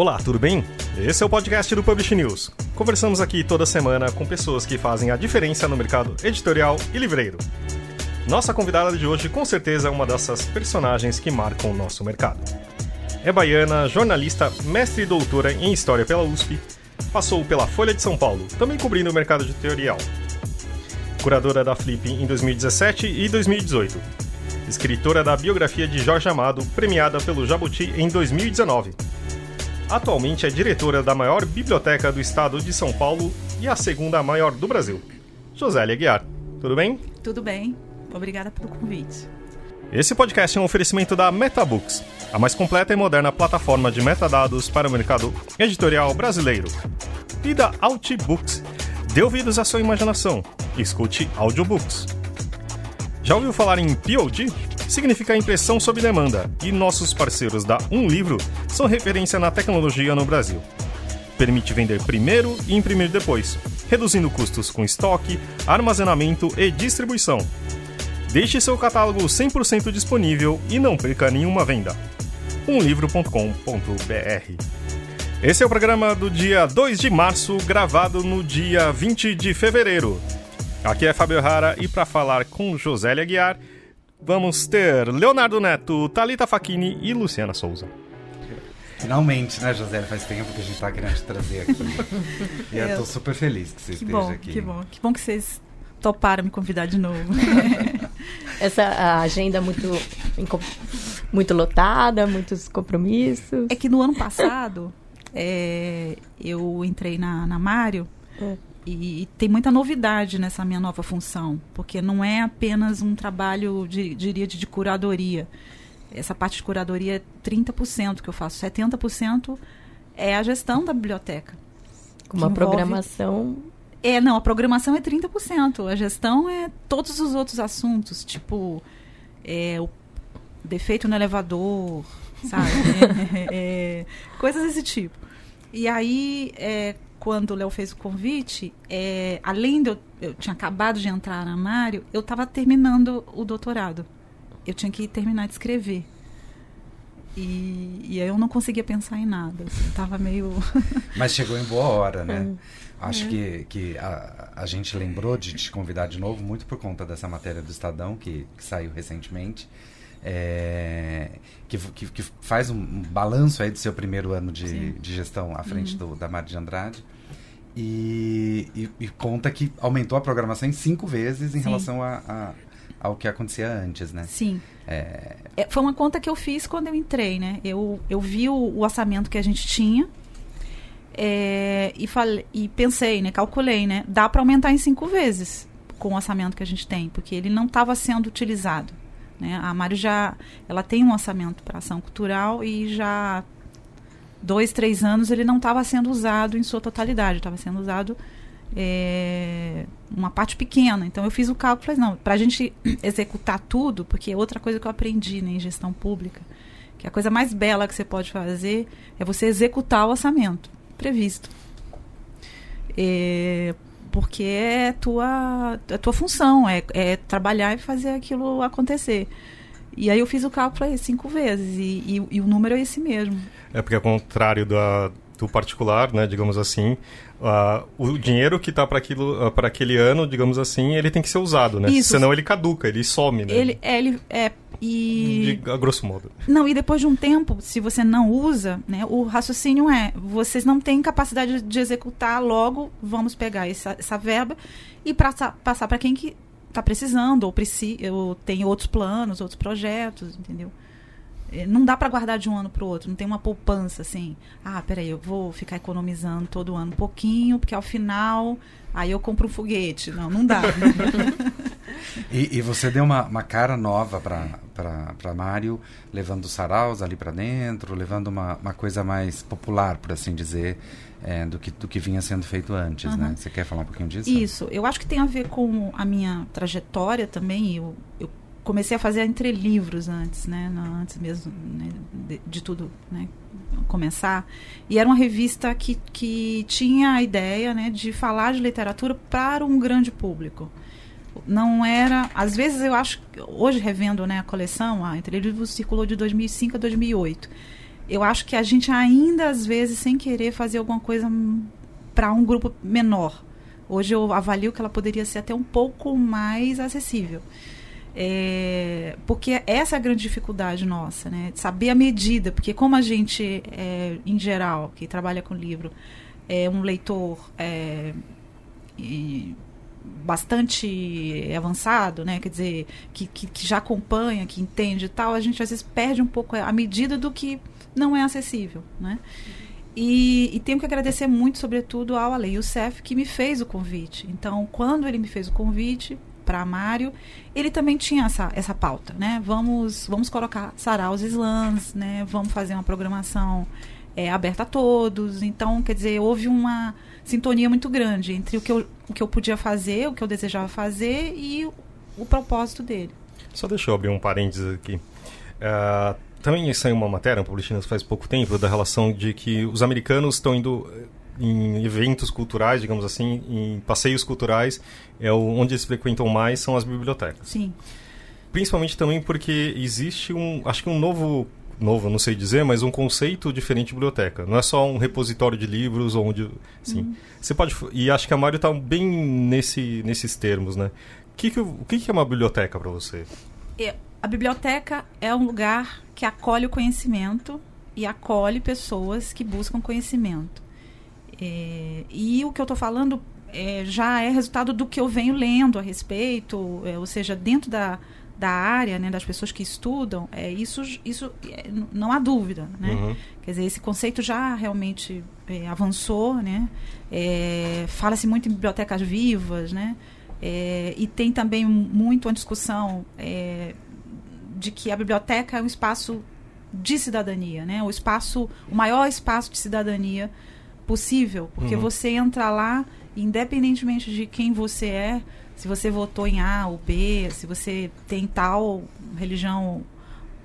Olá, tudo bem? Esse é o podcast do Publish News. Conversamos aqui toda semana com pessoas que fazem a diferença no mercado editorial e livreiro. Nossa convidada de hoje com certeza é uma dessas personagens que marcam o nosso mercado. É baiana, jornalista, mestre e doutora em História pela USP, passou pela Folha de São Paulo, também cobrindo o mercado editorial. Curadora da Flip em 2017 e 2018. Escritora da biografia de Jorge Amado, premiada pelo Jabuti em 2019. Atualmente é diretora da maior biblioteca do estado de São Paulo e a segunda maior do Brasil. Josélia Guiar, tudo bem? Tudo bem. Obrigada pelo convite. Esse podcast é um oferecimento da MetaBooks, a mais completa e moderna plataforma de metadados para o mercado editorial brasileiro. E da Outbooks. Dê ouvidos à sua imaginação. Escute audiobooks. Já ouviu falar em POD? Significa impressão sob demanda, e nossos parceiros da Um Livro são referência na tecnologia no Brasil. Permite vender primeiro e imprimir depois, reduzindo custos com estoque, armazenamento e distribuição. Deixe seu catálogo 100% disponível e não perca nenhuma venda. umlivro.com.br Esse é o programa do dia 2 de março, gravado no dia 20 de fevereiro. Aqui é Fábio Rara e para falar com Josélia Guiar, vamos ter Leonardo Neto, Talita Facchini e Luciana Souza. Finalmente, né, José? Faz tempo que a gente tá querendo te trazer aqui. e eu tô super feliz que você que esteja bom, aqui. Que bom, que bom que vocês toparam me convidar de novo. Essa agenda muito, muito lotada, muitos compromissos. É que no ano passado é, eu entrei na, na Mário É. e tem muita novidade nessa minha nova função, porque não é apenas um trabalho, de, diria, de, de curadoria. Essa parte de curadoria é 30% que eu faço, 70% é a gestão da biblioteca. Com uma envolve- programação. É, não, a programação é 30%. A gestão é todos os outros assuntos, tipo é, o defeito no elevador, sabe? É, é, coisas desse tipo. E aí, é, quando o Léo fez o convite, é, além de eu, eu tinha acabado de entrar na Mário, eu estava terminando o doutorado. Eu tinha que terminar de escrever. E, e aí eu não conseguia pensar em nada. Assim, tava meio. Mas chegou em boa hora, né? Hum. Acho É. que, que a, a gente lembrou de te convidar de novo, muito por conta dessa matéria do Estadão, que, que saiu recentemente. É, que, que, que faz um, balanço aí do seu primeiro ano de, de gestão à frente do, da Mari de Andrade. E, e, e conta que aumentou a programação em cinco vezes em Sim. relação a, a- ao que acontecia antes, né? Sim. É, É, foi uma conta que eu fiz quando eu entrei, né? Eu, eu vi o, o orçamento que a gente tinha é, e, falei, e pensei, né? Calculei, né? Dá para aumentar em cinco vezes com o orçamento que a gente tem, porque ele não estava sendo utilizado. Né? A Mário já ela tem um orçamento para ação cultural e já dois, três anos ele não estava sendo usado em sua totalidade, estava sendo usado é, uma parte pequena. Então eu fiz o cálculo, falei, não, para a gente executar tudo, porque é outra coisa que eu aprendi né, em gestão pública, que a coisa mais bela que você pode fazer é você executar o orçamento previsto. É, porque é tua, é tua função, é, é trabalhar e fazer aquilo acontecer. E aí eu fiz o cálculo aí cinco vezes, e, e- e o número é esse mesmo. É porque ao contrário da, do particular, né, digamos assim, ah, o dinheiro que está para aquilo, ah, para aquele ano, digamos assim, ele tem que ser usado, né? Isso. Senão ele caduca, ele some, né? Ele, é, ele é. E. De, a grosso modo. Não, e depois de um tempo, se você não usa, né, o raciocínio é: vocês não têm capacidade de executar, logo vamos pegar essa, essa verba e passar, passar para quem que está precisando, ou, preci, ou tem outros planos, outros projetos, entendeu? É, Não dá para guardar de um ano para o outro, não tem uma poupança assim. Ah, peraí, eu vou ficar economizando todo ano um pouquinho, porque ao final aí eu compro um foguete. Não, não dá. E, e você deu uma, uma cara nova para Mário, levando saraus ali para dentro, levando uma, uma coisa mais popular, por assim dizer, é, do, que, do que vinha sendo feito antes, né? Aham. Você quer falar um pouquinho disso? Isso, eu acho que tem a ver com a minha trajetória também. Eu, eu comecei a fazer entre livros antes, né? Antes mesmo né, de, de tudo né, começar. E era uma revista que, que tinha a ideia né, de falar de literatura para um grande público. Não era. Às vezes eu acho. Hoje, revendo né, a coleção, a Entre Livros circulou de 2005 a 2008. eu acho que a gente ainda, às vezes, sem querer, fazer alguma coisa para um grupo menor. Hoje eu avalio que ela poderia ser até um pouco mais acessível. É, porque essa é a grande dificuldade nossa, né? Saber a medida, porque como a gente, é, em geral, que trabalha com livro, é um leitor é, bastante avançado, né? Quer dizer, que, que, que, já acompanha, que entende e tal, a gente às vezes perde um pouco a medida do que não é acessível, né? E, e, tenho que agradecer muito, sobretudo, ao Ale Youssef, que me fez o convite. Então, quando ele me fez o convite, para Mário, ele também tinha essa, essa pauta, né? Vamos, vamos colocar saraus slams, né? Vamos fazer uma programação é, aberta a todos. Então, quer dizer, houve uma sintonia muito grande entre o que eu, o que eu podia fazer, o que eu desejava fazer e o, o propósito dele. Só deixa eu abrir um parênteses aqui. Uh, também saiu uma matéria, um publicista faz pouco tempo, da relação de que os americanos estão indo em eventos culturais, digamos assim, em passeios culturais, é onde eles frequentam mais são as bibliotecas. Sim. Principalmente também porque existe um, acho que um novo novo, não sei dizer, mas um conceito diferente de biblioteca. Não é só um repositório de livros onde, sim. Uhum. Você pode e acho que a Mário está bem nesse nesses termos, né? O que que, o que, que é uma biblioteca para você? É, a biblioteca é um lugar que acolhe o conhecimento e acolhe pessoas que buscam conhecimento. É, e o que eu estou falando é, já é resultado do que eu venho lendo a respeito, é, ou seja, dentro da, da área, né, das pessoas que estudam, é, isso, isso é, não há dúvida. Né? Uhum. Quer dizer, esse conceito já realmente é, avançou, né? É, fala-se muito em bibliotecas vivas, né? É, e tem também muito uma discussão de que a biblioteca é um espaço de cidadania, né? O espaço, o maior espaço de cidadania possível, porque uhum. você entra lá, independentemente de quem você é, se você votou em A ou B, se você tem tal religião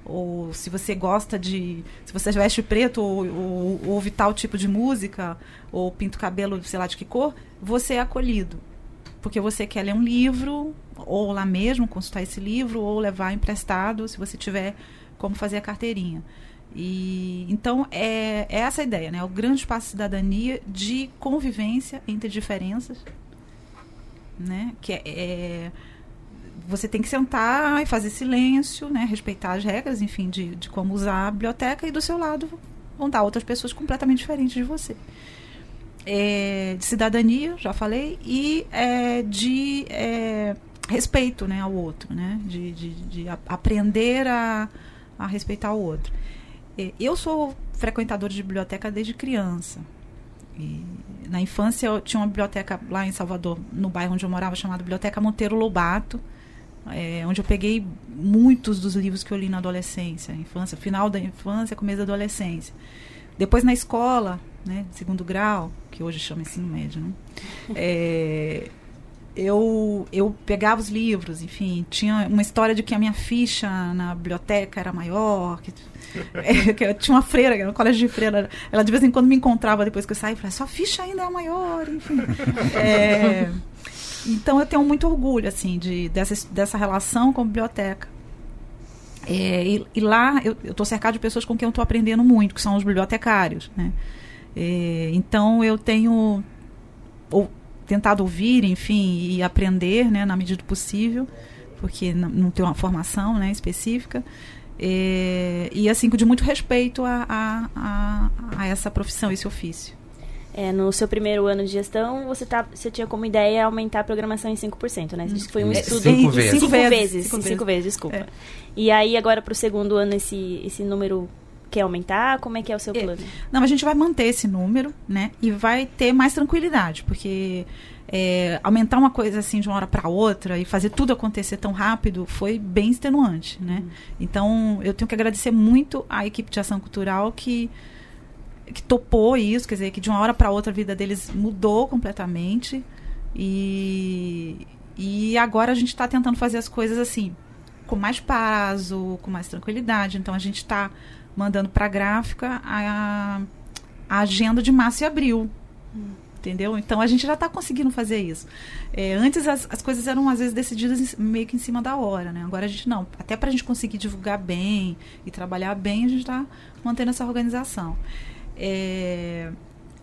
ou se você gosta de. Se você veste preto ou, ou, ou ouve tal tipo de música, ou pinta o cabelo, sei lá de que cor, você é acolhido. Porque você quer ler um livro, ou lá mesmo consultar esse livro, ou levar emprestado, se você tiver como fazer a carteirinha. E então é, é essa a ideia, né? O grande espaço de cidadania de convivência entre diferenças, né? Que é, é, você tem que sentar e fazer silêncio, né? Respeitar as regras, enfim, de, de como usar a biblioteca e do seu lado vão estar outras pessoas completamente diferentes de você. É, de cidadania, já falei, e é, de é, respeito né, ao outro, né? De, de, de aprender a, a respeitar o outro. É, eu sou frequentador de biblioteca desde criança. E na infância eu tinha uma biblioteca lá em Salvador, no bairro onde eu morava, chamada Biblioteca Monteiro Lobato, é, onde eu peguei muitos dos livros que eu li na adolescência, infância, final da infância, começo da adolescência. Depois na escola, né, segundo grau, que hoje chama ensino médio, né? É, eu, eu pegava os livros, enfim, tinha uma história de que a minha ficha na biblioteca era maior, que é, tinha uma freira, no colégio de freira, ela de vez em quando me encontrava depois que eu saí e falava, sua ficha ainda é a maior, enfim. É, então eu tenho muito orgulho, assim, de, dessa, dessa relação com a biblioteca. É, e, e, lá eu estou cercado de pessoas com quem eu estou aprendendo muito, que são os bibliotecários, né? É, então eu tenho ou, tentado ouvir, enfim, e aprender, né, na medida do possível, porque não, não tenho uma formação, né, específica. É, e assim, de muito respeito a, a, a, a, essa profissão, esse ofício. É, no seu primeiro ano de gestão, você, tá, você tinha como ideia aumentar a programação em 5%, né? Isso foi um é, estudo... Cinco, vezes. Cinco, cinco vezes. Cinco, cinco vezes, desculpa. É. E aí, agora, para o segundo ano, esse, esse número quer aumentar? Como é que é o seu é. plano? Não, a gente vai manter esse número, né? E vai ter mais tranquilidade, porque é, aumentar uma coisa assim de uma hora para outra e fazer tudo acontecer tão rápido foi bem extenuante, né? Uhum. Então eu tenho que agradecer muito à equipe de ação cultural que que topou isso, quer dizer, que de uma hora para outra a vida deles mudou completamente e e agora a gente está tentando fazer as coisas assim com mais prazo, com mais tranquilidade. Então a gente está mandando para a gráfica a, agenda de março e abril. Uhum entendeu? Então a gente já está conseguindo fazer isso. É, antes as, as, coisas eram às vezes decididas meio que em cima da hora, né? Agora a gente não. Até para a gente conseguir divulgar bem e trabalhar bem, a gente está mantendo essa organização. É,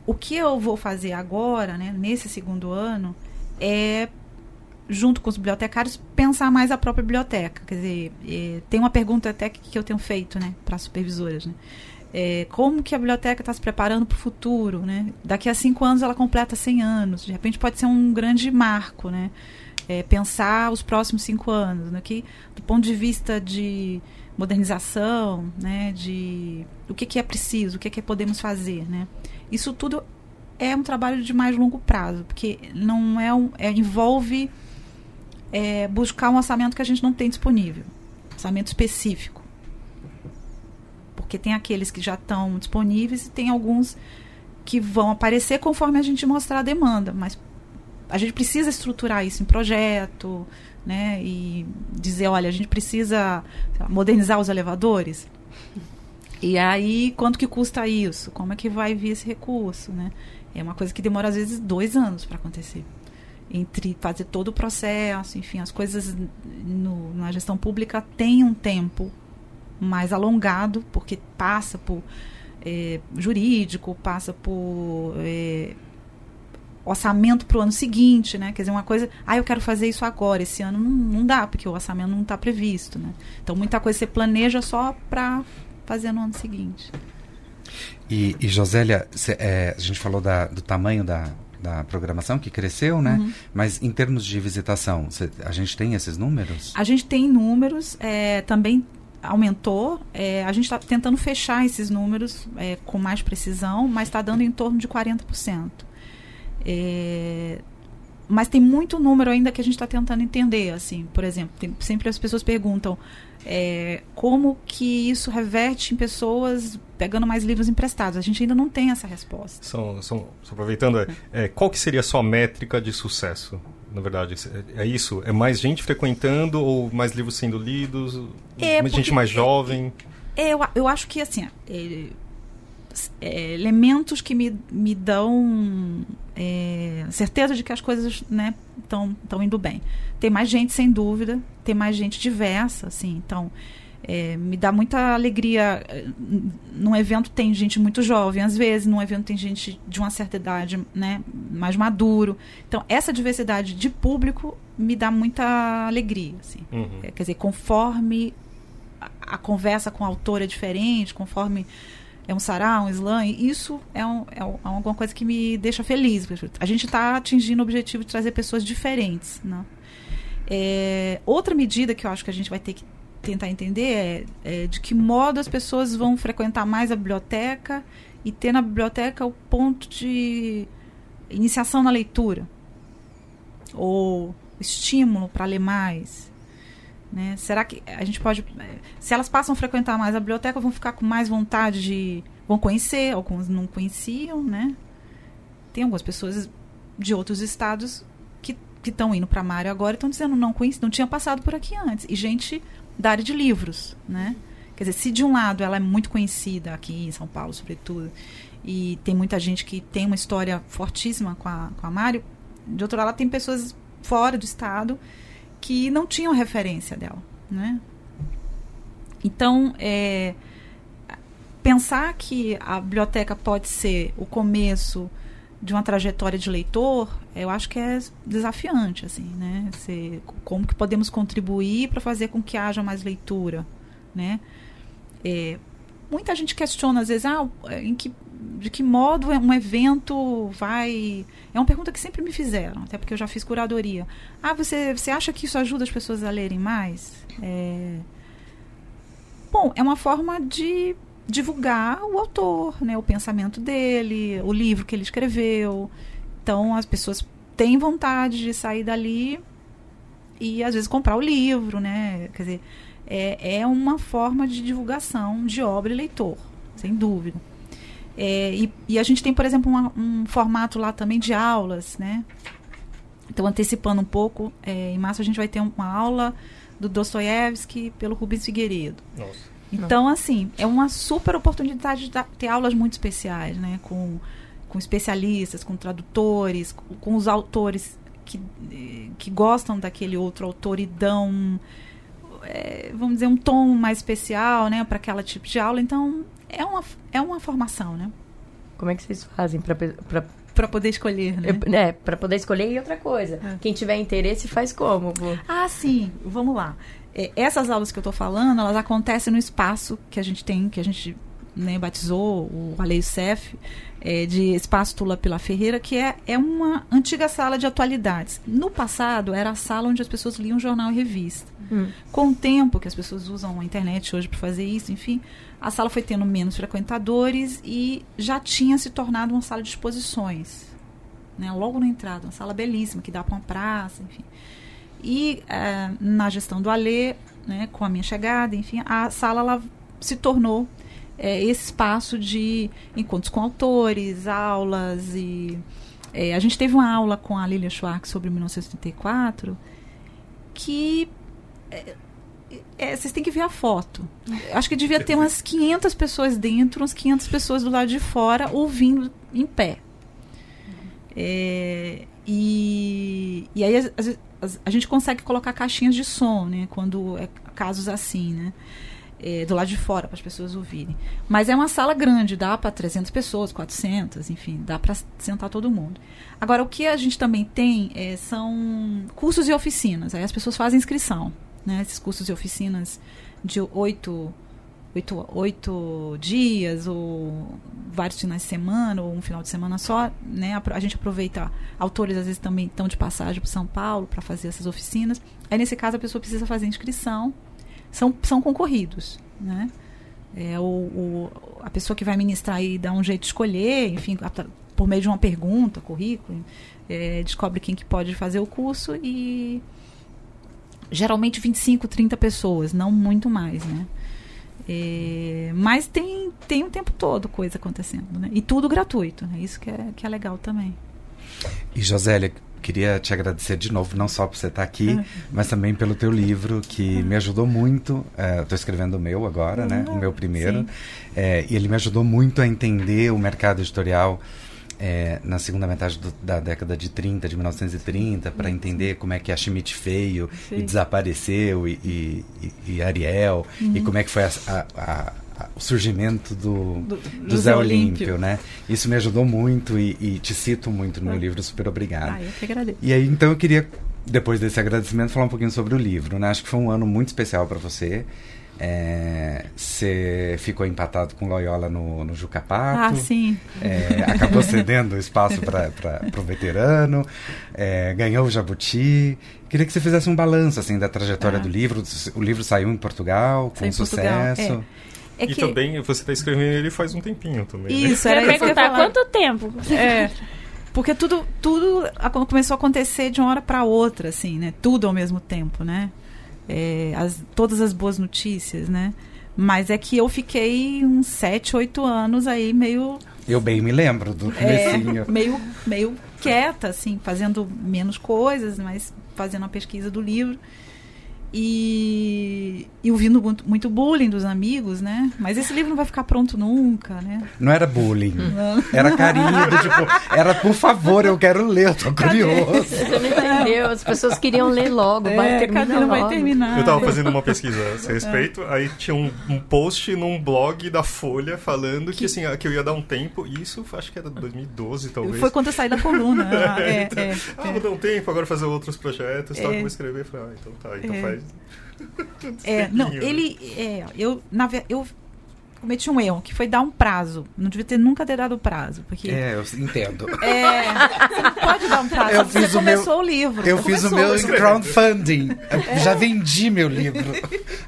o que eu vou fazer agora, né, nesse segundo ano, é junto com os bibliotecários, pensar mais a própria biblioteca. Quer dizer, é, tem uma pergunta até que, que eu tenho feito né, para as supervisoras. Né? É, como que a biblioteca está se preparando para o futuro? Né? Daqui a cinco anos ela completa 100 anos. De repente pode ser um grande marco. Né? É, pensar os próximos cinco anos. Né? Que, do ponto de vista de modernização, né? de o que, que é preciso, o que, que podemos fazer. Né? Isso tudo é um trabalho de mais longo prazo, porque não é um, é, envolve é, buscar um orçamento que a gente não tem disponível, orçamento específico, porque tem aqueles que já estão disponíveis e tem alguns que vão aparecer conforme a gente mostrar a demanda, mas a gente precisa estruturar isso em projeto, né? E dizer, olha, a gente precisa lá, modernizar os elevadores. E aí, quanto que custa isso? Como é que vai vir esse recurso, né? É uma coisa que demora, às vezes, dois anos para acontecer. Entre fazer todo o processo, enfim, as coisas no, na gestão pública têm um tempo mais alongado, porque passa por é, jurídico, passa por é, orçamento para o ano seguinte, né? Quer dizer, uma coisa, ah, eu quero fazer isso agora, esse ano não, não dá, porque o orçamento não está previsto, né? Então, muita coisa você planeja só para fazer no ano seguinte. E, e Josélia, cê, é, a gente falou da, do tamanho da, da programação que cresceu, né? Uhum. Mas em termos de visitação, cê, a gente tem esses números? A gente tem números, é, também aumentou. É, a gente está tentando fechar esses números é, com mais precisão, mas está dando em torno de 40%. É, mas tem muito número ainda que a gente está tentando entender, assim, por exemplo, tem, sempre as pessoas perguntam é, como que isso reverte em pessoas pegando mais livros emprestados. A gente ainda não tem essa resposta. São, são, aproveitando, é, é, qual que seria a sua métrica de sucesso? Na verdade, é, é isso? É mais gente frequentando ou mais livros sendo lidos? É, mais gente mais jovem? É, eu, eu acho que, assim, é, é, elementos que me, me dão é, certeza de que as coisas estão né, indo bem. Tem mais gente, sem dúvida, tem mais gente diversa, assim, então é, me dá muita alegria. Num evento tem gente muito jovem, às vezes, num evento tem gente de uma certa idade, né, mais maduro. Então, essa diversidade de público me dá muita alegria, assim. Uhum. É, quer dizer, conforme a, a conversa com o autor é diferente, conforme é um sarau, um slam, isso é, um, é, um, é, alguma coisa que me deixa feliz. A gente está atingindo o objetivo de trazer pessoas diferentes. Né? É, outra medida que eu acho que a gente vai ter que tentar entender é, é, de que modo as pessoas vão frequentar mais a biblioteca e ter na biblioteca o ponto de iniciação na leitura ou estímulo para ler mais. Né? Será que a gente pode. Se elas passam a frequentar mais a biblioteca, vão ficar com mais vontade de. vão conhecer, alguns não conheciam, né? Tem algumas pessoas de outros estados que estão indo para Mário agora e estão dizendo não conheci, não tinha passado por aqui antes. E gente da área de livros, né? Quer dizer, se de um lado ela é muito conhecida aqui em São Paulo, sobretudo, e tem muita gente que tem uma história fortíssima com a, com a Mário, de outro lado ela tem pessoas fora do estado que não tinham referência dela, né? Então, é, pensar que a biblioteca pode ser o começo de uma trajetória de leitor, eu acho que é desafiante, assim, né? Como que podemos contribuir para fazer com que haja mais leitura, né? É, muita gente questiona às vezes, ah, em que, de que modo um evento vai. É uma pergunta que sempre me fizeram, até porque eu já fiz curadoria. Ah, você, você acha que isso ajuda as pessoas a lerem mais? É... Bom, é uma forma de divulgar o autor, né, o pensamento dele, o livro que ele escreveu. Então as pessoas têm vontade de sair dali e às vezes comprar o livro, né? Quer dizer, é, é uma forma de divulgação de obra e leitor, sem dúvida. É, e, e, a gente tem, por exemplo, uma, um formato lá também de aulas, né? Então, antecipando um pouco, é, em março a gente vai ter uma aula do Dostoiévski pelo Rubens Figueiredo. Nossa. Então, assim, é uma super oportunidade de ter aulas muito especiais, né? Com, com especialistas, com tradutores, com, com os autores que, eh, que gostam daquele outro autor e dão, é, vamos dizer, um tom mais especial né, para aquela tipo de aula. Então, é uma, é uma formação, né? Como é que vocês fazem para para poder escolher, né? É, para poder escolher e outra coisa. É. Quem tiver interesse faz como? Ah, sim. Vamos lá. É, essas aulas que eu estou falando, elas acontecem no espaço que a gente tem, que a gente né, batizou o Aleio Cef, é, de Espaço Tula Pela Ferreira, que é, é uma antiga sala de atualidades. No passado, era a sala onde as pessoas liam jornal e revista. Hum. Com o tempo que as pessoas usam a internet hoje para fazer isso, enfim, a sala foi tendo menos frequentadores e já tinha se tornado uma sala de exposições. Né, logo na entrada, uma sala belíssima, que dá para uma praça, enfim. E é, na gestão do Alê, né, com a minha chegada, enfim, a sala ela se tornou é, esse espaço de encontros com autores, aulas e é, a gente teve uma aula com a Lilia Schwartz sobre 1934 que é, é, vocês têm que ver a foto. Acho que devia ter umas 500 pessoas dentro, umas 500 pessoas do lado de fora ouvindo em pé. É, e, e aí a, a, gente consegue colocar caixinhas de som, né? Quando é casos assim, né? É, do lado de fora para as pessoas ouvirem. Mas é uma sala grande, dá para 300 pessoas, 400, enfim, dá para sentar todo mundo. Agora, o que a gente também tem é, são cursos e oficinas. Aí as pessoas fazem inscrição, né? Esses cursos e oficinas de oito, oito, oito dias ou vários finais de semana ou um final de semana só, né? A, a gente aproveita autores às vezes também estão de passagem para São Paulo para fazer essas oficinas. Aí nesse caso a pessoa precisa fazer inscrição são, são concorridos, né? É, o, o, a pessoa que vai ministrar e dá um jeito de escolher, enfim, por meio de uma pergunta, currículo, é, descobre quem que pode fazer o curso e geralmente 25, 30 pessoas, não muito mais, né? É, mas tem, tem o tempo todo coisa acontecendo, né? E tudo gratuito, né? Isso que é, que é legal também. E Josélia, queria te agradecer de novo, não só por você estar aqui, uhum. mas também pelo teu livro, que uhum. me ajudou muito. Estou é, escrevendo o meu agora, né? O meu primeiro. É, e ele me ajudou muito a entender o mercado editorial é, na segunda metade do, da década de 30, de 1930, para entender como é que a Schmidt veio Sim. e desapareceu, e, e, e Ariel, uhum. e como é que foi a, a, o surgimento do, do, do Zé Olímpio, Olímpio, né? Isso me ajudou muito e, e te cito muito no meu ah. livro, super obrigado. Ah, eu que agradeço. E aí, então, eu queria, depois desse agradecimento, falar um pouquinho sobre o livro, né? Acho que foi um ano muito especial para você. É, você ficou empatado com Loyola no, no Jucapato. Ah, sim. É, acabou cedendo espaço para o veterano. É, ganhou o Jabuti. Queria que você fizesse um balanço assim da trajetória ah. do livro. O livro saiu em Portugal com sucesso. Portugal. É. E que... também você está escrevendo ele faz um tempinho também. Né? Isso, né? era isso perguntar quanto tempo. É. Porque tudo, tudo começou a acontecer de uma hora para outra, assim, né? Tudo ao mesmo tempo, né? É, as, todas as boas notícias, né? Mas é que eu fiquei uns sete, oito anos aí meio. Eu bem me lembro do é, comecinho. É, meio, meio quieta, assim, fazendo menos coisas, mas fazendo a pesquisa do livro. E, e ouvindo muito, muito, bullying dos amigos, né? Mas esse livro não vai ficar pronto nunca, né? Não era bullying. Não. Era carinho, do, tipo, era por favor, eu quero ler, eu tô curioso. Você não entendeu, as pessoas queriam ler logo, é, vai terminar não vai terminar. Eu tava fazendo uma pesquisa a esse respeito, é. aí tinha um, um, post num blog da Folha falando que, que, assim, que eu ia dar um tempo, e isso acho que era 2012, talvez. Foi quando eu saí da coluna. Ah, é, então, é, ah, vou dar um tempo, agora fazer outros projetos, tal, vou escrever. Falei, ah, então tá, então faz é, não, ele. É, eu, na, eu cometi um erro, que foi dar um prazo. Não devia ter nunca ter dado prazo. Porque, é, eu entendo. É, você não pode dar um prazo. Eu você fiz começou o, meu, o livro. Eu fiz o meu crowdfunding. É. Já vendi meu livro.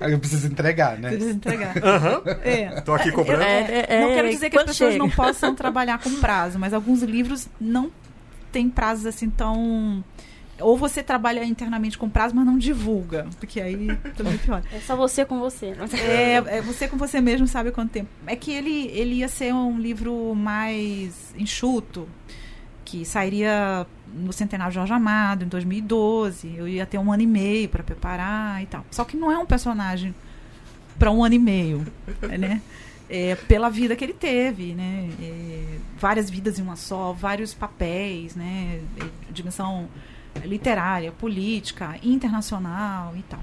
Aí eu preciso entregar, né? Precisa entregar. Uhum. É. Tô aqui cobrando. É, é, não quero dizer que as pessoas chega. não possam trabalhar com prazo, mas alguns livros não têm prazos assim tão ou você trabalha internamente com prazo, mas não divulga, porque aí também pior. É só você com você. É, é você com você mesmo sabe quanto tempo. É que ele, ele ia ser um livro mais enxuto, que sairia no centenário de Jorge Amado, em 2012. Eu ia ter um ano e meio para preparar e tal. Só que não é um personagem para um ano e meio, né? é, pela vida que ele teve, né? É, várias vidas em uma só, vários papéis, né? É, dimensão literária, política, internacional e tal.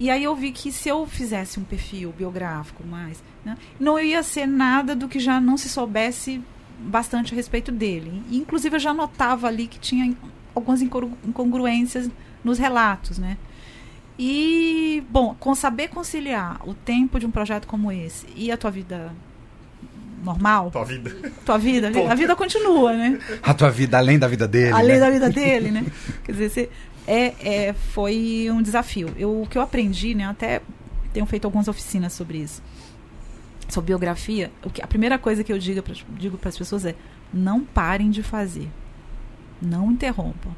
E aí eu vi que se eu fizesse um perfil biográfico mais, né, não ia ser nada do que já não se soubesse bastante a respeito dele. inclusive eu já notava ali que tinha algumas incongruências nos relatos, né? E, bom, com saber conciliar o tempo de um projeto como esse e a tua vida normal. Tua vida. Tua vida. A vida continua, né? A tua vida além da vida dele. Além né? da vida dele, né? Quer dizer, você, é, é, foi um desafio. Eu, o que eu aprendi, né? Até tenho feito algumas oficinas sobre isso. Sobre biografia. O que, a primeira coisa que eu digo para digo as pessoas é: não parem de fazer. Não interrompam.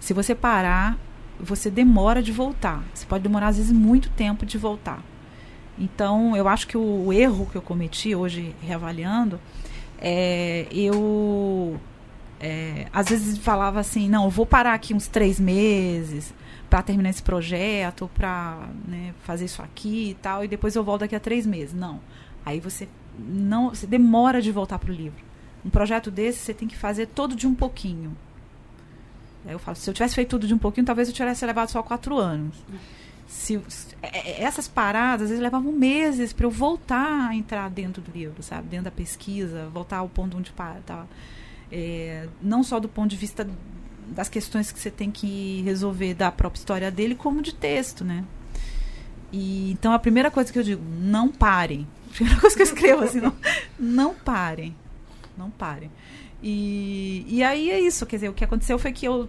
Se você parar, você demora de voltar. Você pode demorar, às vezes, muito tempo de voltar. Então, eu acho que o, o erro que eu cometi hoje, reavaliando, é eu. É, às vezes falava assim: não, vou parar aqui uns três meses para terminar esse projeto, para né, fazer isso aqui e tal, e depois eu volto daqui a três meses. Não. Aí você não você demora de voltar para o livro. Um projeto desse você tem que fazer todo de um pouquinho. Aí eu falo, se eu tivesse feito tudo de um pouquinho, talvez eu tivesse levado só quatro anos. Se, é, é, essas paradas, às vezes, levavam meses para eu voltar a entrar dentro do livro, sabe? Dentro da pesquisa, voltar ao ponto onde estava. É, não só do ponto de vista das questões que você tem que resolver da própria história dele, como de texto, né? E, então, a primeira coisa que eu digo, não parem. A primeira coisa que eu escrevo assim, não, não parem. Não parem. E, e aí é isso, quer dizer, o que aconteceu foi que eu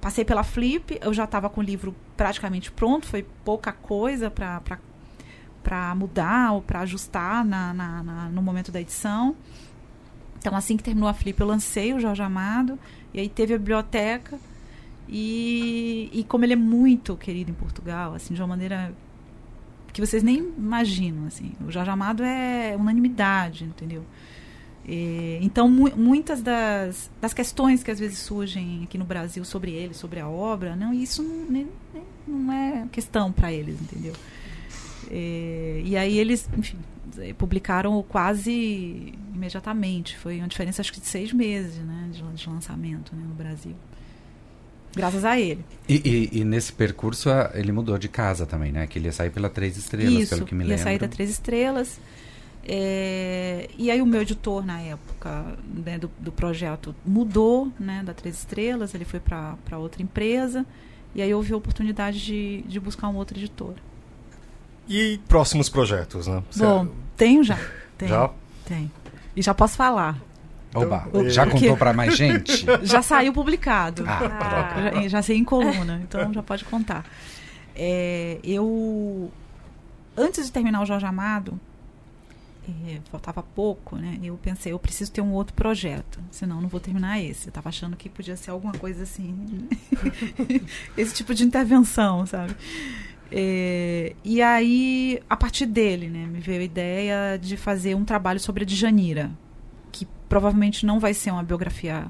passei pela Flip, eu já estava com o livro praticamente pronto, foi pouca coisa para mudar ou para ajustar na, na, na, no momento da edição. Então, assim que terminou a Flip, eu lancei o Jorge Amado, e aí teve a biblioteca, e, e como ele é muito querido em Portugal, assim, de uma maneira que vocês nem imaginam, assim, o Jorge Amado é unanimidade, entendeu? E, então, mu muitas das, das questões que às vezes surgem aqui no Brasil sobre ele, sobre a obra, não, isso não, não é questão para eles, entendeu? E, e, aí eles, enfim, publicaram quase imediatamente. Foi uma diferença, acho que de seis meses né, de, de lançamento né, no Brasil. Graças a ele. E, e, e, nesse percurso ele mudou de casa também, né? Que ele ia sair pela Três Estrelas, Isso, pelo que me lembro. Ia sair da Três Estrelas. É, e aí o meu editor na época né, do, do, projeto mudou né, da Três Estrelas, ele foi para outra empresa, e aí houve a oportunidade de, de buscar um outro editor. E próximos projetos, né? Você... Bom, tenho já. Tenho, já? Tem. E já posso falar. Oba, então, já contou para mais gente? Já saiu publicado. Ah, ah, já, já sei em coluna, então já pode contar. É, eu, antes de terminar o Jorge Amado, é, faltava pouco, né? Eu pensei, eu preciso ter um outro projeto, senão não vou terminar esse. Eu estava achando que podia ser alguma coisa assim, esse tipo de intervenção, sabe? É, e aí, a partir dele, né, me veio a ideia de fazer um trabalho sobre a Djanira, que provavelmente não vai ser uma biografia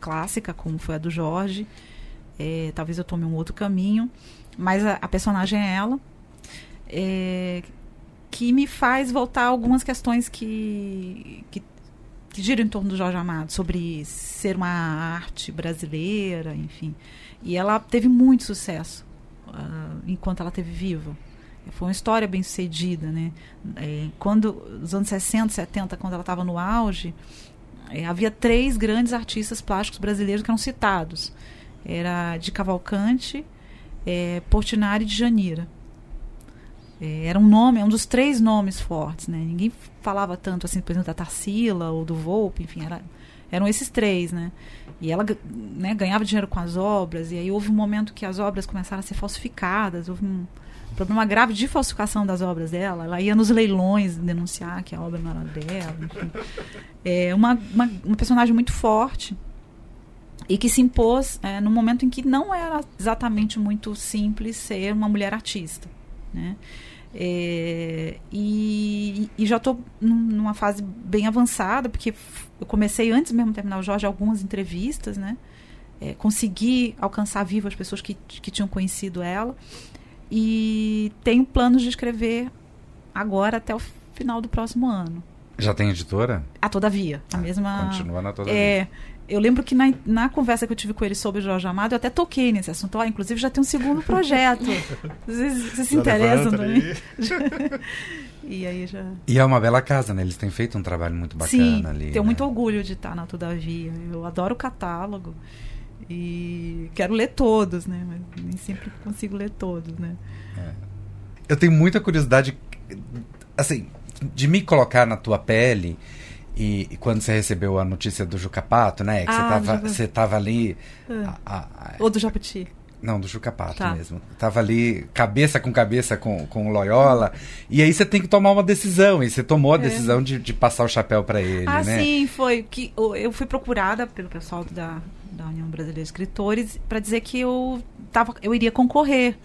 clássica, como foi a do Jorge. É, talvez eu tome um outro caminho, mas a, a personagem é ela. É, que me faz voltar algumas questões que, que, que giram em torno do Jorge Amado, sobre ser uma arte brasileira, enfim. E ela teve muito sucesso uh, enquanto ela esteve viva. Foi uma história bem sucedida, né? É, quando, nos anos 60, 70, quando ela estava no auge, é, havia três grandes artistas plásticos brasileiros que eram citados. Era de Cavalcante, é, Portinari e de Janira. É, era um nome, um dos três nomes fortes, né? Ninguém falava tanto assim, por exemplo, da Tarsila ou do Volpe, enfim, era, eram esses três, né? E ela né, ganhava dinheiro com as obras, e aí houve um momento que as obras começaram a ser falsificadas, houve um problema grave de falsificação das obras dela. Ela ia nos leilões denunciar que a obra não era dela, enfim. É uma, uma, uma personagem muito forte e que se impôs é, no momento em que não era exatamente muito simples ser uma mulher artista, né? É, e, e, já estou numa fase bem avançada, porque eu comecei antes mesmo de terminar o Jorge algumas entrevistas, né? É, consegui alcançar vivo as pessoas que, que tinham conhecido ela. E tenho planos de escrever agora até o final do próximo ano. Já tem editora? A Todavia, a mesma. Continua na Todavia. É, eu lembro que na, na conversa que eu tive com ele sobre o Jorge Amado, eu até toquei nesse assunto. Ó, inclusive já tem um segundo projeto. Vocês, vocês se interessam também? E aí já. E é uma bela casa, né? Eles têm feito um trabalho muito bacana Sim, ali. tenho né? muito orgulho de estar na Todavia. Eu adoro o catálogo. E quero ler todos, né? Mas nem sempre consigo ler todos, né? Eu tenho muita curiosidade, assim, de me colocar na tua pele. E, e quando você recebeu a notícia do Jucapato, né? Que Ah, você, tava, Juca- você tava ali. Ah. a- a- Ou do Jabuti. não, do Jucapato Tá. mesmo. Tava ali cabeça com cabeça com, com o Loyola. E aí você tem que tomar uma decisão. E você tomou a decisão de, de passar o chapéu para ele, É. Ah, né? sim, foi que eu- eu fui procurada pelo pessoal da, da União Brasileira de Escritores para dizer que eu tava, eu iria concorrer.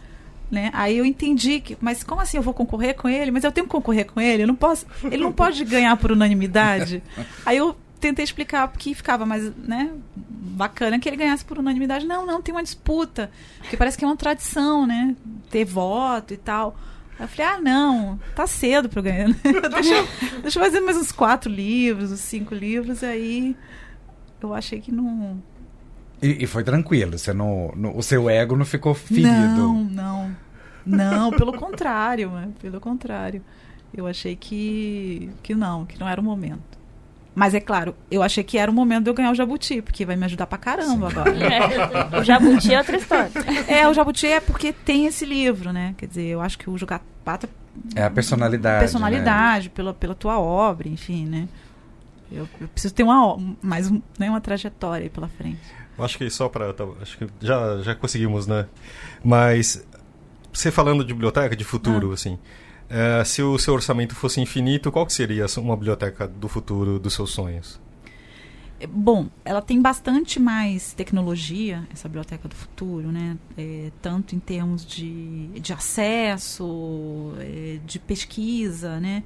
Né? Aí eu entendi que, mas como assim eu vou concorrer com ele? Mas eu tenho que concorrer com ele, eu não posso, ele não pode ganhar por unanimidade. Aí eu tentei explicar porque ficava mais, né, bacana que ele ganhasse por unanimidade. Não, não, tem uma disputa, porque parece que é uma tradição, né, ter voto e tal. Aí eu falei, ah, não, tá cedo pra eu ganhar. deixa, eu- deixa eu fazer mais uns quatro livros, uns cinco livros, aí eu achei que não. E, e foi tranquilo. Você não, não- o seu ego não ficou ferido. Não, não. Não, pelo contrário, né? pelo contrário. Eu achei que, que não, que não era o momento. Mas é claro, eu achei que era o momento de eu ganhar o Jabuti, porque vai me ajudar pra caramba agora. É. O Jabuti é outra história. É, o Jabuti é porque tem esse livro, né? Quer dizer, eu acho que o Jucapata É a personalidade. personalidade, pela, pela tua obra, enfim, né? Eu, eu preciso ter uma, mais um- né, uma trajetória aí pela frente. Acho que só para. Acho que já, já conseguimos, né? Mas você falando de biblioteca de futuro, Ah. assim. eh, se o seu orçamento fosse infinito, qual que seria uma biblioteca do futuro dos seus sonhos? É, Bom, ela tem bastante mais tecnologia, essa biblioteca do futuro, né? É, tanto em termos de, de acesso, é, de pesquisa, né?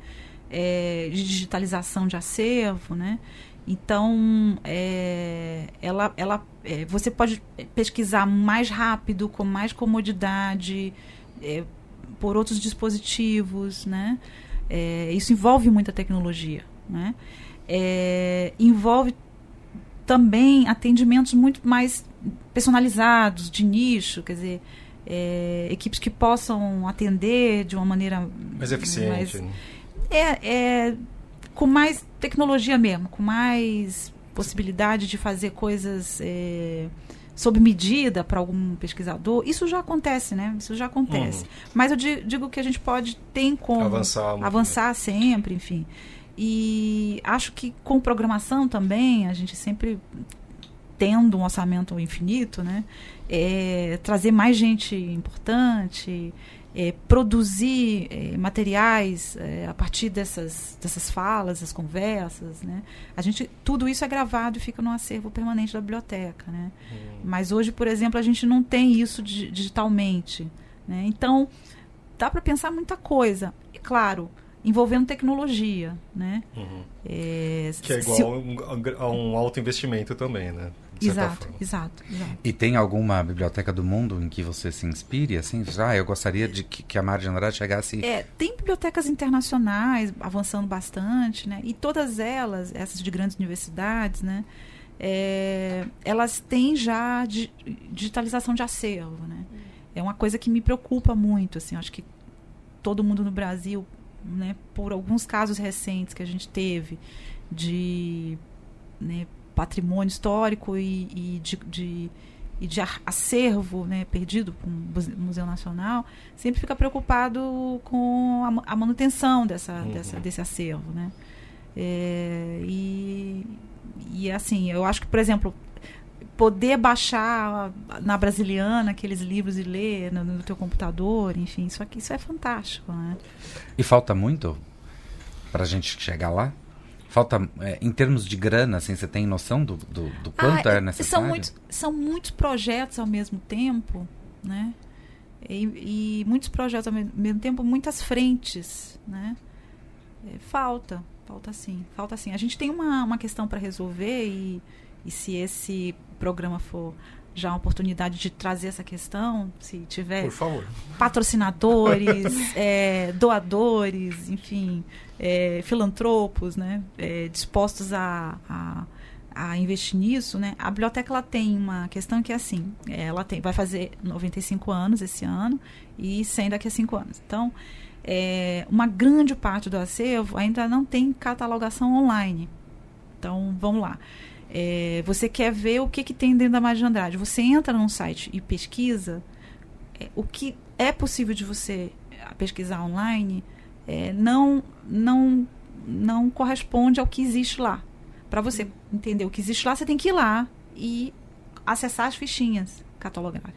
É, de digitalização de acervo, né? Então, é, ela, ela, é, você pode pesquisar mais rápido, com mais comodidade, é, por outros dispositivos, né? É, isso envolve muita tecnologia, né? É, envolve também atendimentos muito mais personalizados, de nicho, quer dizer, é, equipes que possam atender de uma maneira Mais eficiente. mais- é, é com mais tecnologia mesmo, com mais possibilidade de fazer coisas é, sob medida para algum pesquisador. Isso já acontece, né? Isso já acontece. Uhum. Mas eu di- digo que a gente pode, tem como Avançar avançar sempre, enfim. E acho que com programação também, a gente sempre tendo um orçamento infinito, né? É, trazer mais gente importante, é, produzir é, materiais é, a partir dessas, dessas falas, dessas conversas, né? A gente, tudo isso é gravado e fica no acervo permanente da biblioteca, né? Mas hoje, por exemplo, a gente não tem isso di- digitalmente, né? Então, dá para pensar muita coisa. E, claro, envolvendo tecnologia, né? Uhum. É, Que é se- igual a um, a um alto investimento também, né? Exato, exato, exato. E tem alguma biblioteca do mundo em que você se inspire, assim? Ah, eu gostaria de que, que a Mari de Andrade chegasse... É, tem bibliotecas internacionais avançando bastante, né? E todas elas, essas de grandes universidades, né? é, elas têm já di- digitalização de acervo, né? É uma coisa que me preocupa muito, assim. Acho que todo mundo no Brasil, né? Por alguns casos recentes que a gente teve de né, patrimônio histórico e, e de, de e de acervo né, perdido um muse- museu nacional, sempre fica preocupado com a manutenção dessa, Uhum. dessa, desse acervo. Né? É, e, e assim, eu acho que, por exemplo, poder baixar na brasiliana aqueles livros e ler no, no teu computador, enfim, isso aqui isso é fantástico. Né? E falta muito pra gente chegar lá? Falta, é, em termos de grana, assim, você tem noção do, do, do quanto Ah, é necessário? São muitos, são muitos projetos ao mesmo tempo, né? E, e muitos projetos ao me- mesmo tempo, muitas frentes, né? É, falta, falta sim, falta sim. A gente tem uma, uma questão para resolver e, e se esse programa for já a oportunidade de trazer essa questão, se tiver Por favor. patrocinadores, é, doadores, enfim, é, filantropos, né, é, dispostos a, a, a, investir nisso, né, a biblioteca ela tem uma questão que é assim, ela tem, vai fazer 95 anos esse ano e 100 daqui a 5 anos. Então, é, uma grande parte do acervo ainda não tem catalogação online. Então, vamos lá. É, você quer ver o que, que tem dentro da Maria de Andrade. Você entra num site e pesquisa. É, o que é possível de você é, pesquisar online é, não, não, não corresponde ao que existe lá. Para você entender o que existe lá, você tem que ir lá e acessar as fichinhas catalogadas.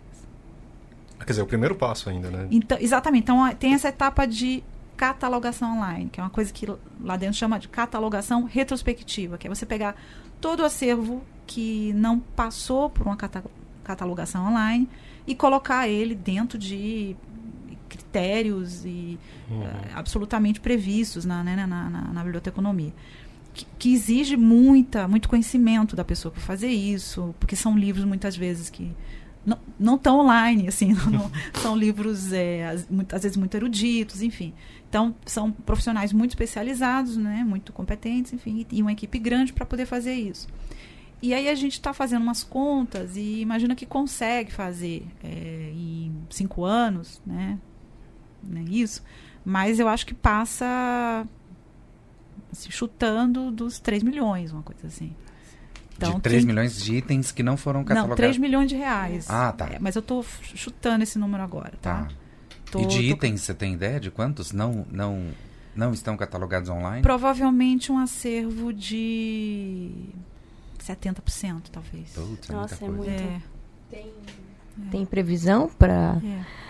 Quer dizer, o primeiro passo ainda, né? Então, exatamente. Então, tem essa etapa de catalogação online, que é uma coisa que lá dentro chama de catalogação retrospectiva, que é você pegar todo o acervo que não passou por uma catalogação online e colocar ele dentro de critérios e uhum. uh, absolutamente previstos na, né, na, na, na biblioteconomia. Que, que, exige muita, muito conhecimento da pessoa para fazer isso, porque são livros muitas vezes que não, não estão online, assim, não, são livros é, muitas vezes muito eruditos, enfim. Então, são profissionais muito especializados, né, muito competentes, enfim, e uma equipe grande para poder fazer isso. E aí a gente está fazendo umas contas e imagina que consegue fazer é, em cinco anos, né, né, isso, mas eu acho que passa assim, chutando dos 3 milhões, uma coisa assim. Então, de 3 milhões de itens que não foram catalogados? Não, 3 milhões de reais. Ah, tá. É, mas eu estou chutando esse número agora, tá? tá. Tô, e de tô... itens, você tem ideia de quantos não, não, não estão catalogados online? Provavelmente um acervo de 70%, talvez. Putz, é Nossa, é muito. É. Tem, tem previsão para... É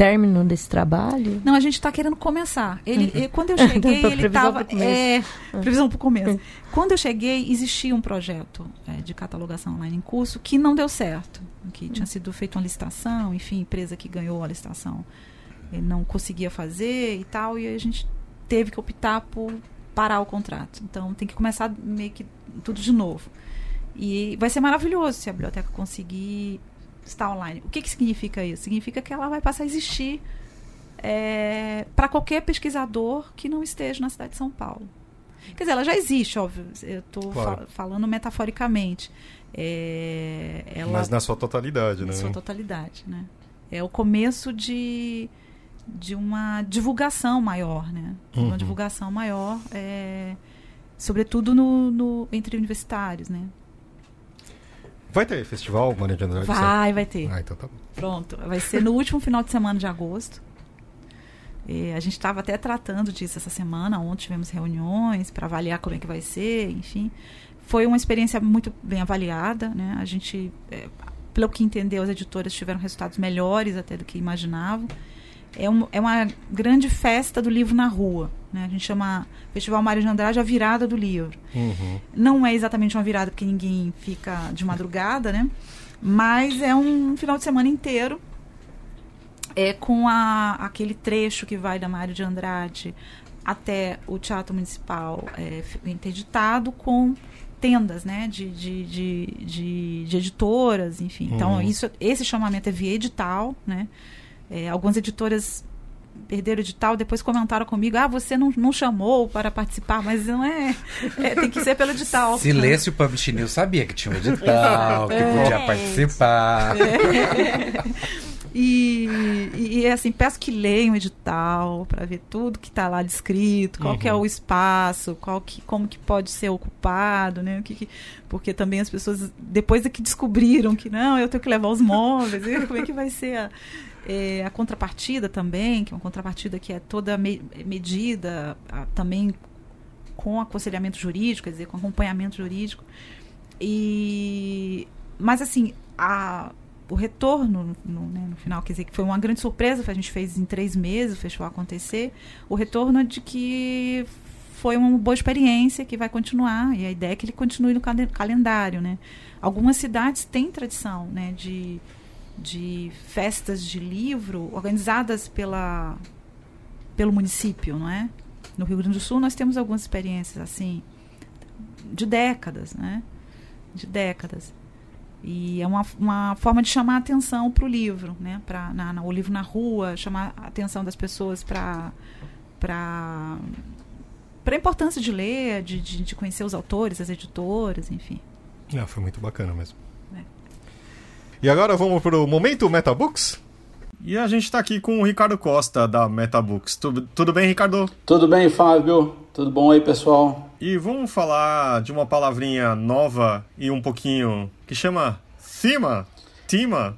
término desse trabalho? Não, a gente está querendo começar. Ele, ele, quando eu cheguei, ele estava. É, previsão para o começo. Quando eu cheguei, existia um projeto é, de catalogação online em curso que não deu certo. Que tinha sido feita uma licitação, enfim, empresa que ganhou a licitação não conseguia fazer e tal, e a gente teve que optar por parar o contrato. Então tem que começar meio que tudo de novo. E vai ser maravilhoso se a biblioteca conseguir está online. O que, que significa isso? Significa que ela vai passar a existir é, para qualquer pesquisador que não esteja na cidade de São Paulo. Quer dizer, ela já existe, óbvio. Eu estou claro. falando metaforicamente. É, ela, Mas na sua totalidade, na né? Na sua totalidade, né? É o começo de, de uma divulgação maior, né? Uhum. Uma divulgação maior, é, sobretudo no, no, entre universitários, né? Vai ter festival, Maria de Andrade? Vai, vai ter. Ah, então tá bom. Pronto. Vai ser no último final de semana de agosto. E a gente estava até tratando disso essa semana. Ontem tivemos reuniões para avaliar como é que vai ser, enfim. Foi uma experiência muito bem avaliada, né? A gente, é, pelo que entendeu, as editoras tiveram resultados melhores até do que imaginavam é, um, é uma grande festa do livro na rua. Né? A gente chama Festival Mário de Andrade a virada do livro. Uhum. Não é exatamente uma virada porque ninguém fica de madrugada, né? mas é um final de semana inteiro é com a, aquele trecho que vai da Mário de Andrade até o Teatro Municipal é, interditado com tendas né, de, de, de, de, de editoras, enfim. Então, uhum. isso, esse chamamento é via edital, né? É, algumas editoras perderam o edital, depois comentaram comigo, ah, você não, não chamou para participar, mas não é, é tem que ser pelo edital. Se lesse o Publish News, sabia que tinha um edital, que é. podia participar. É. E, e, assim, peço que leiam o edital para ver tudo que está lá descrito, qual uhum. que é uhum. o espaço, qual que, como que pode ser ocupado, né? O que, que, porque também as pessoas, depois de que descobriram que não, eu tenho que levar os móveis, como é que vai ser a, é, a contrapartida também, que é uma contrapartida que é toda me medida a, também com aconselhamento jurídico, quer dizer, com acompanhamento jurídico. E, mas assim, a, o retorno no, né, no, final, quer dizer, que foi uma grande surpresa, a gente fez em três meses o festival acontecer, o retorno de que foi uma boa experiência que vai continuar, e a ideia é que ele continue no calendário, né? Algumas cidades têm tradição, né, de de festas de livro organizadas pela, pelo município, não é? No Rio Grande do Sul nós temos algumas experiências assim de décadas, né? De décadas. E é uma, uma forma de chamar a atenção para o livro, né? Pra, na, na, o livro na rua, chamar a atenção das pessoas para para a importância de ler, de, de, de, conhecer os autores, as editoras, enfim. Ah, foi muito bacana mesmo. E agora vamos para o momento Metabooks? E a gente está aqui com o Ricardo Costa, da Metabooks. Tudo, tudo bem, Ricardo? Tudo bem, Fábio. Tudo bom aí, pessoal? E vamos falar de uma palavrinha nova e um pouquinho que chama Cima. Tima.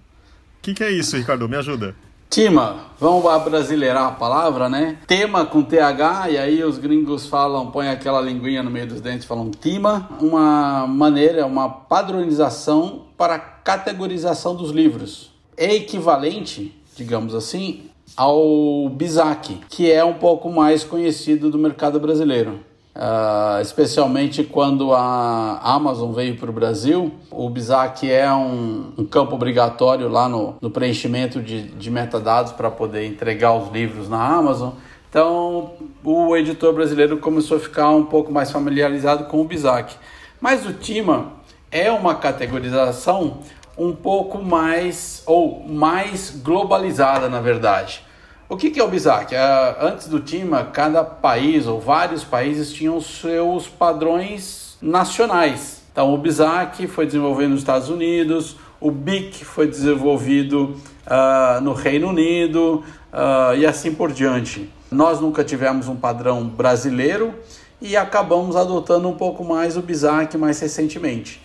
O que, que é isso, Ricardo? Me ajuda. Tima, vamos brasileirar a palavra, né? Tema com TH, e aí os gringos falam, põe aquela linguinha no meio dos dentes, falam Tima. Uma maneira, uma padronização para categorização dos livros. É equivalente digamos assim, ao Bizac, que é um pouco mais conhecido do mercado brasileiro. Uh, especialmente quando a Amazon veio para o Brasil, o Bizac é um, um, campo obrigatório lá no, no preenchimento de, de metadados para poder entregar os livros na Amazon. Então, o editor brasileiro começou a ficar um pouco mais familiarizado com o Bizac. Mas o Tima é uma categorização um pouco mais ou mais globalizada, na verdade. O que, que é o BISAC? É, antes do TIMA, cada país ou vários países tinham seus padrões nacionais. Então, o BISAC foi desenvolvido nos Estados Unidos, o BIC foi desenvolvido uh, no Reino Unido uh, e assim por diante. Nós nunca tivemos um padrão brasileiro e acabamos adotando um pouco mais o BISAC mais recentemente.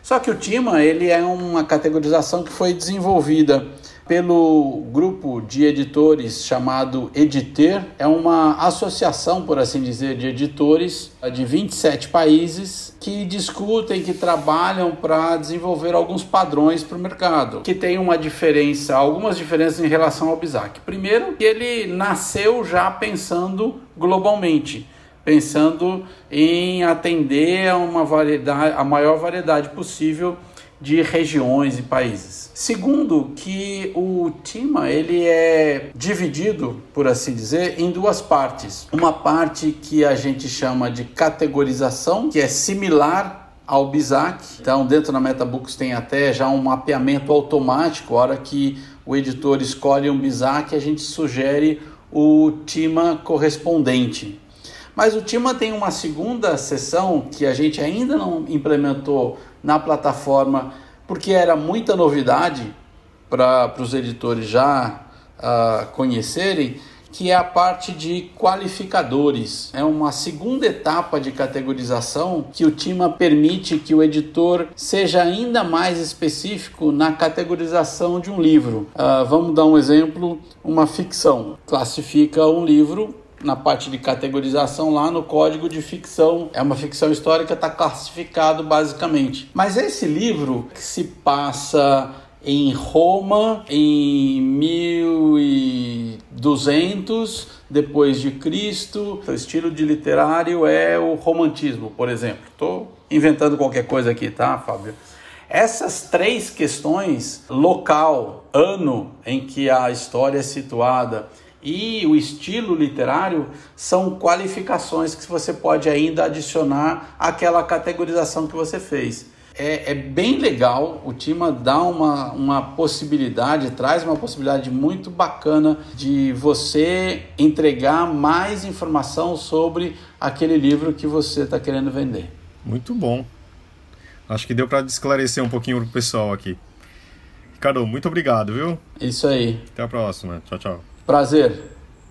Só que o TIMA ele é uma categorização que foi desenvolvida pelo grupo de editores chamado Editer. É uma associação, por assim dizer, de editores de 27 países que discutem, que trabalham para desenvolver alguns padrões para o mercado, que tem uma diferença, algumas diferenças em relação ao BISAC. Primeiro, que ele nasceu já pensando globalmente pensando em atender a uma variedade, a maior variedade possível de regiões e países. Segundo, que o TIMA ele é dividido, por assim dizer, em duas partes. Uma parte que a gente chama de categorização, que é similar ao BISAC. Então, dentro da MetaBooks tem até já um mapeamento automático. A hora que o editor escolhe um BISAC, a gente sugere o TIMA correspondente. Mas o Tima tem uma segunda sessão que a gente ainda não implementou na plataforma, porque era muita novidade para os editores já uh, conhecerem, que é a parte de qualificadores. É uma segunda etapa de categorização que o Tima permite que o editor seja ainda mais específico na categorização de um livro. Uh, vamos dar um exemplo: uma ficção classifica um livro na parte de categorização lá no código de ficção. É uma ficção histórica, está classificado basicamente. Mas esse livro que se passa em Roma em 1200 depois de Cristo. O estilo de literário é o romantismo, por exemplo. Estou inventando qualquer coisa aqui, tá, Fábio? Essas três questões, local, ano em que a história é situada e o estilo literário são qualificações que você pode ainda adicionar àquela categorização que você fez. É, é, bem legal, o Tima dá uma, uma possibilidade, traz uma possibilidade muito bacana de você entregar mais informação sobre aquele livro que você está querendo vender. Muito bom. Acho que deu para esclarecer um pouquinho para o pessoal aqui. Ricardo, muito obrigado, viu? Isso aí. Até a próxima. Tchau, tchau. Prazer.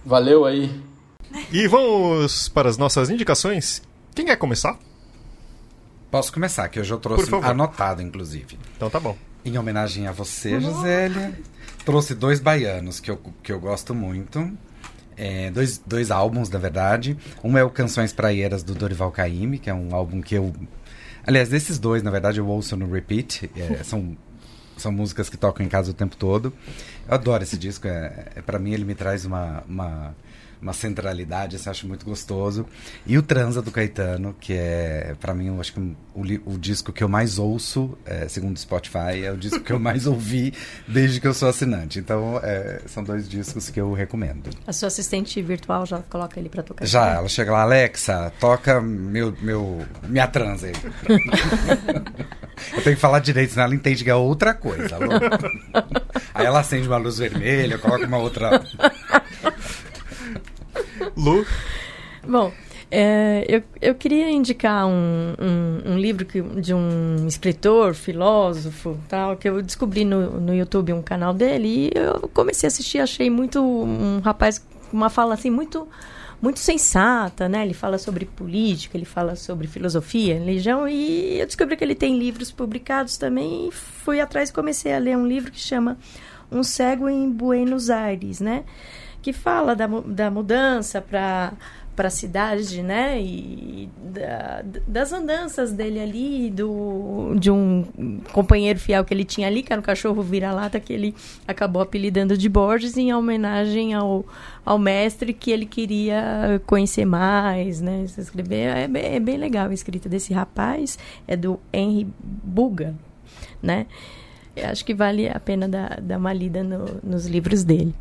Valeu aí. E vamos para as nossas indicações. Quem quer começar? Posso começar, que eu já trouxe anotado, inclusive. Então tá bom. Em homenagem a você, Josélia, trouxe dois baianos que eu, que eu gosto muito. É, dois, dois álbuns, na verdade. Um é o Canções Praieiras do Dorival Caymmi, que é um álbum que eu... Aliás, desses dois, na verdade, eu ouço no repeat. É, são são músicas que tocam em casa o tempo todo. Eu adoro esse disco. É, é para mim ele me traz uma, uma, uma centralidade, eu acho muito gostoso. E o Transa do Caetano, que é para mim, eu acho que o, o, disco que eu mais ouço, é, segundo o Spotify, é o disco que eu mais ouvi desde que eu sou assinante. Então é, são dois discos que eu recomendo. A sua assistente virtual já coloca ele para tocar? Já, ela chega lá, Alexa, toca meu, meu minha transa aí. Eu tenho que falar direito, senão ela entende que é outra coisa. alô? Aí ela acende uma luz vermelha, coloca uma outra. Lu, Bom, é, eu, eu queria indicar um, um, um livro que, de um escritor, filósofo, tal, que eu descobri no, no YouTube um canal dele e eu comecei a assistir, achei muito um rapaz com uma fala assim muito muito sensata, né? Ele fala sobre política, ele fala sobre filosofia, religião e eu descobri que ele tem livros publicados também e fui atrás e comecei a ler um livro que chama Um Cego em Buenos Aires, né? Que fala da, da mudança para para a cidade, né? E da- das andanças dele ali, do, de um companheiro fiel que ele tinha ali, que era um cachorro vira-lata, que ele acabou apelidando de Borges em homenagem ao, ao mestre que ele queria conhecer mais, né? Se escrever. É, bem- é bem legal a escrita desse rapaz, é do Henry Buga, né? Eu acho que vale a pena dar, dar uma lida no- nos livros dele.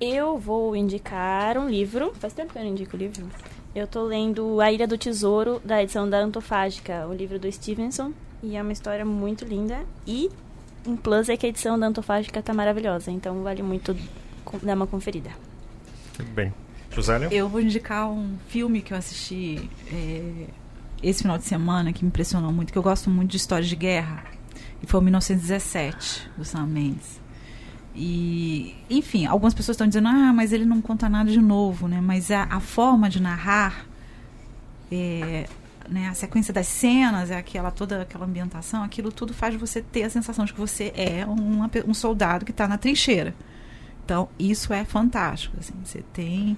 Eu vou indicar um livro. Faz tempo que eu não indico livro. Eu tô lendo A Ilha do Tesouro, da edição da Antofágica, o livro do Stevenson. E é uma história muito linda. E um plus é que a edição da Antofágica tá maravilhosa. Então vale muito dar uma conferida. tudo bem. Josélia? Eu vou indicar um filme que eu assisti é, esse final de semana que me impressionou muito, que eu gosto muito de histórias de guerra. E foi o 1917, do Sam Mendes. E, enfim, algumas pessoas estão dizendo, ah, mas ele não conta nada de novo, né? Mas a, a forma de narrar, é, né, a sequência das cenas, é aquela toda aquela ambientação, aquilo tudo faz você ter a sensação de que você é uma um soldado que está na trincheira. Então, isso é fantástico. Assim, você tem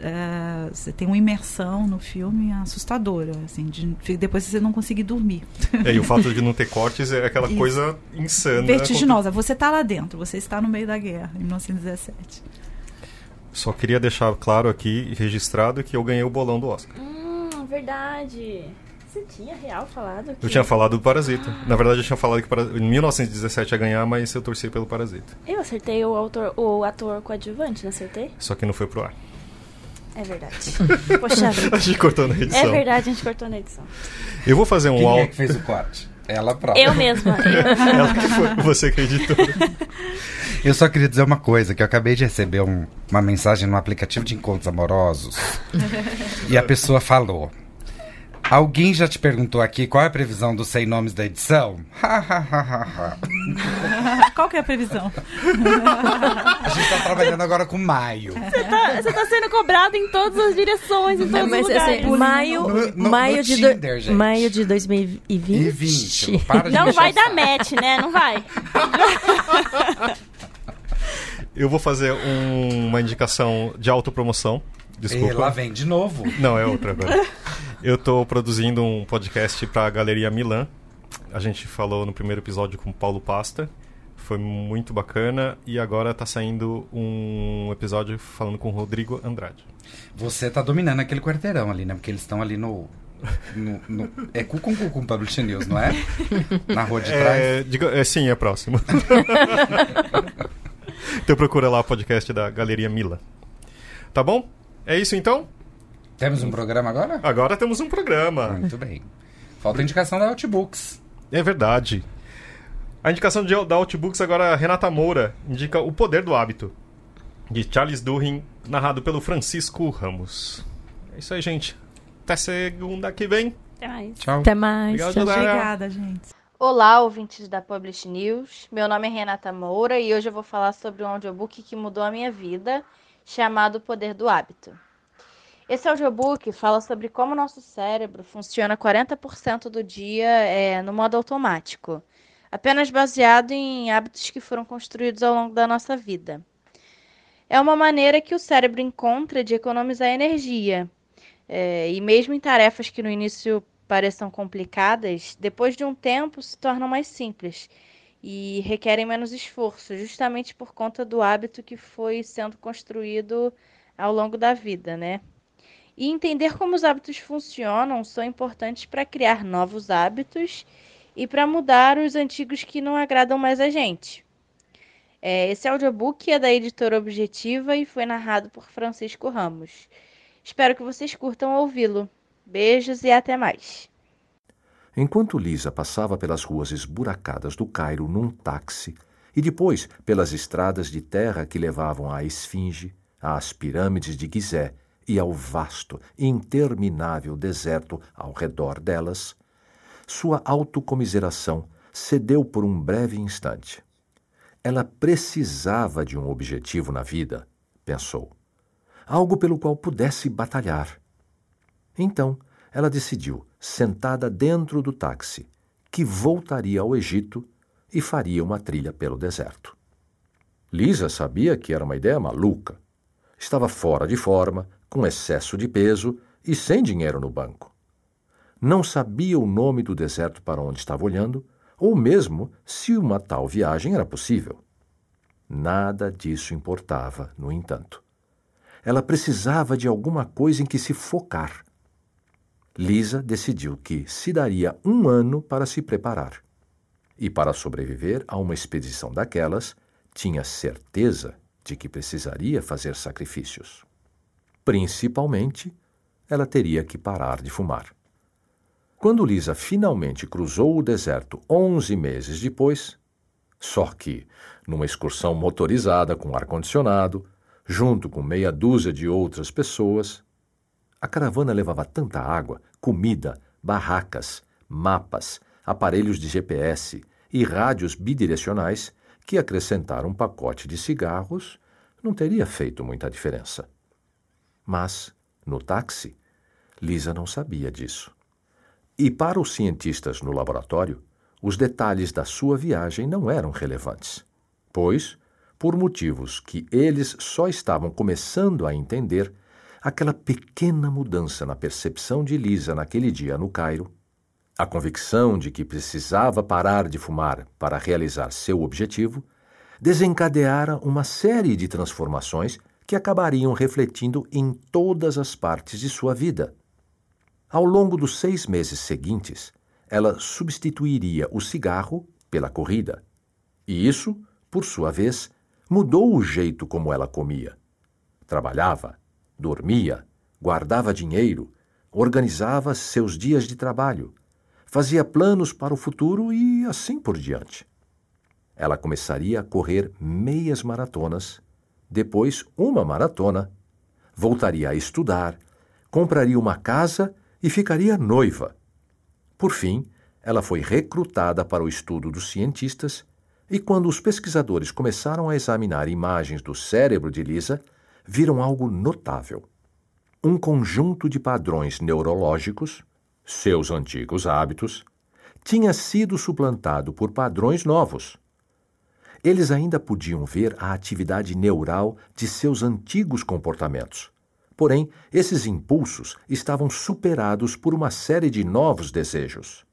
eh, você tem uma imersão no filme assustadora, assim, de, depois você não conseguir dormir. É, e o fato de não ter cortes é aquela Isso. coisa insana. Vertiginosa. Você está lá dentro, você está no meio da guerra, em 1917. Só queria deixar claro aqui e registrado que eu ganhei o bolão do Oscar. Hum, verdade. Você tinha real falado que... Eu tinha falado do Parasita. Na verdade, eu tinha falado que para- em 1917 ia ganhar, mas eu torci pelo Parasita. Eu acertei o, autor, o ator coadjuvante, não acertei? Só que não foi pro ar. É verdade. Poxa vida. A gente cortou na edição. É verdade, a gente cortou na edição. Eu vou fazer um Quem é áudio. que fez o corte? Ela própria. Eu mesma. eu- Ela que foi, você que editou. Eu só queria dizer uma coisa, que eu acabei de receber um- uma mensagem no aplicativo de encontros amorosos. e a pessoa falou. Alguém já te perguntou aqui qual é a previsão dos 100 nomes da edição? Qual que é a previsão? a gente tá trabalhando agora com maio. Você tá sendo cobrado em todas as direções, em todos os mas lugares. assim, maio, No- no- maio, no de Tinder, do- gente. maio de 2020. E 20. Para de Não mexer vai dar match, né? Não vai. Eu vou fazer um- uma indicação de autopromoção. E Desculpa. lá vem de novo. Não, é outra agora. Eu tô produzindo um podcast pra Galeria Milan. A gente falou no primeiro episódio com o Paulo Pasta. Foi muito bacana. E agora tá saindo um episódio falando com o Rodrigo Andrade. Você tá dominando aquele quarteirão ali, né? Porque eles estão ali no. no- no- é cu com cu com Publish News, não é? Na rua de trás. É, diga- é, sim, é próximo. então procura lá o podcast da Galeria Milan. Tá bom? É isso então? Temos um programa agora? Agora temos um programa. Muito bem. Falta a indicação da Outbooks. É verdade. A indicação de, da Outbooks agora, Renata Moura indica O Poder do Hábito, de Charles Duhigg, narrado pelo Francisco Ramos. É isso aí, gente. Até segunda que vem. Até mais. Tchau. Até mais. Obrigado, Tchau. Obrigada, gente. Olá, ouvintes da Publish News. Meu nome é Renata Moura e hoje eu vou falar sobre um audiobook que mudou a minha vida, chamado Poder do Hábito. Esse audiobook fala sobre como nosso cérebro funciona 40% do dia é, no modo automático, apenas baseado em hábitos que foram construídos ao longo da nossa vida. É uma maneira que o cérebro encontra de economizar energia. É, e mesmo em tarefas que no início pareçam complicadas, depois de um tempo se tornam mais simples e requerem menos esforço, justamente por conta do hábito que foi sendo construído ao longo da vida, né? E entender como os hábitos funcionam são importantes para criar novos hábitos e para mudar os antigos que não agradam mais a gente. É, esse audiobook é da editora Objetiva e foi narrado por Francisco Ramos. Espero que vocês curtam ouvi-lo. Beijos e até mais. Enquanto Lisa passava pelas ruas esburacadas do Cairo num táxi e depois pelas estradas de terra que levavam à Esfinge, às pirâmides de Gizé e ao vasto, interminável deserto ao redor delas, sua autocomiseração cedeu por um breve instante. Ela precisava de um objetivo na vida, pensou. Algo pelo qual pudesse batalhar. Então, ela decidiu, sentada dentro do táxi, que voltaria ao Egito e faria uma trilha pelo deserto. Lisa sabia que era uma ideia maluca. Estava fora de forma, com excesso de peso e sem dinheiro no banco. Não sabia o nome do deserto para onde estava olhando, ou mesmo se uma tal viagem era possível. Nada disso importava, no entanto. Ela precisava de alguma coisa em que se focar. Lisa decidiu que se daria um ano para se preparar. E para sobreviver a uma expedição daquelas, tinha certeza de que precisaria fazer sacrifícios. Principalmente, ela teria que parar de fumar. Quando Lisa finalmente cruzou o deserto onze meses depois, só que numa excursão motorizada com ar-condicionado, junto com meia dúzia de outras pessoas, a caravana levava tanta água, comida, barracas, mapas, aparelhos de GPS e rádios bidirecionais que acrescentar um pacote de cigarros não teria feito muita diferença. Mas, no táxi, Lisa não sabia disso. E para os cientistas no laboratório, os detalhes da sua viagem não eram relevantes, pois, por motivos que eles só estavam começando a entender, aquela pequena mudança na percepção de Lisa naquele dia no Cairo, a convicção de que precisava parar de fumar para realizar seu objetivo, desencadeara uma série de transformações que acabariam refletindo em todas as partes de sua vida. Ao longo dos seis meses seguintes, ela substituiria o cigarro pela corrida. E isso, por sua vez, mudou o jeito como ela comia. Trabalhava, dormia, guardava dinheiro, organizava seus dias de trabalho, fazia planos para o futuro e assim por diante. Ela começaria a correr meias maratonas, depois uma maratona, voltaria a estudar, compraria uma casa e ficaria noiva. Por fim, ela foi recrutada para o estudo dos cientistas e, quando os pesquisadores começaram a examinar imagens do cérebro de Lisa, viram algo notável. Um conjunto de padrões neurológicos, seus antigos hábitos, tinha sido suplantado por padrões novos. Eles ainda podiam ver a atividade neural de seus antigos comportamentos. Porém, esses impulsos estavam superados por uma série de novos desejos.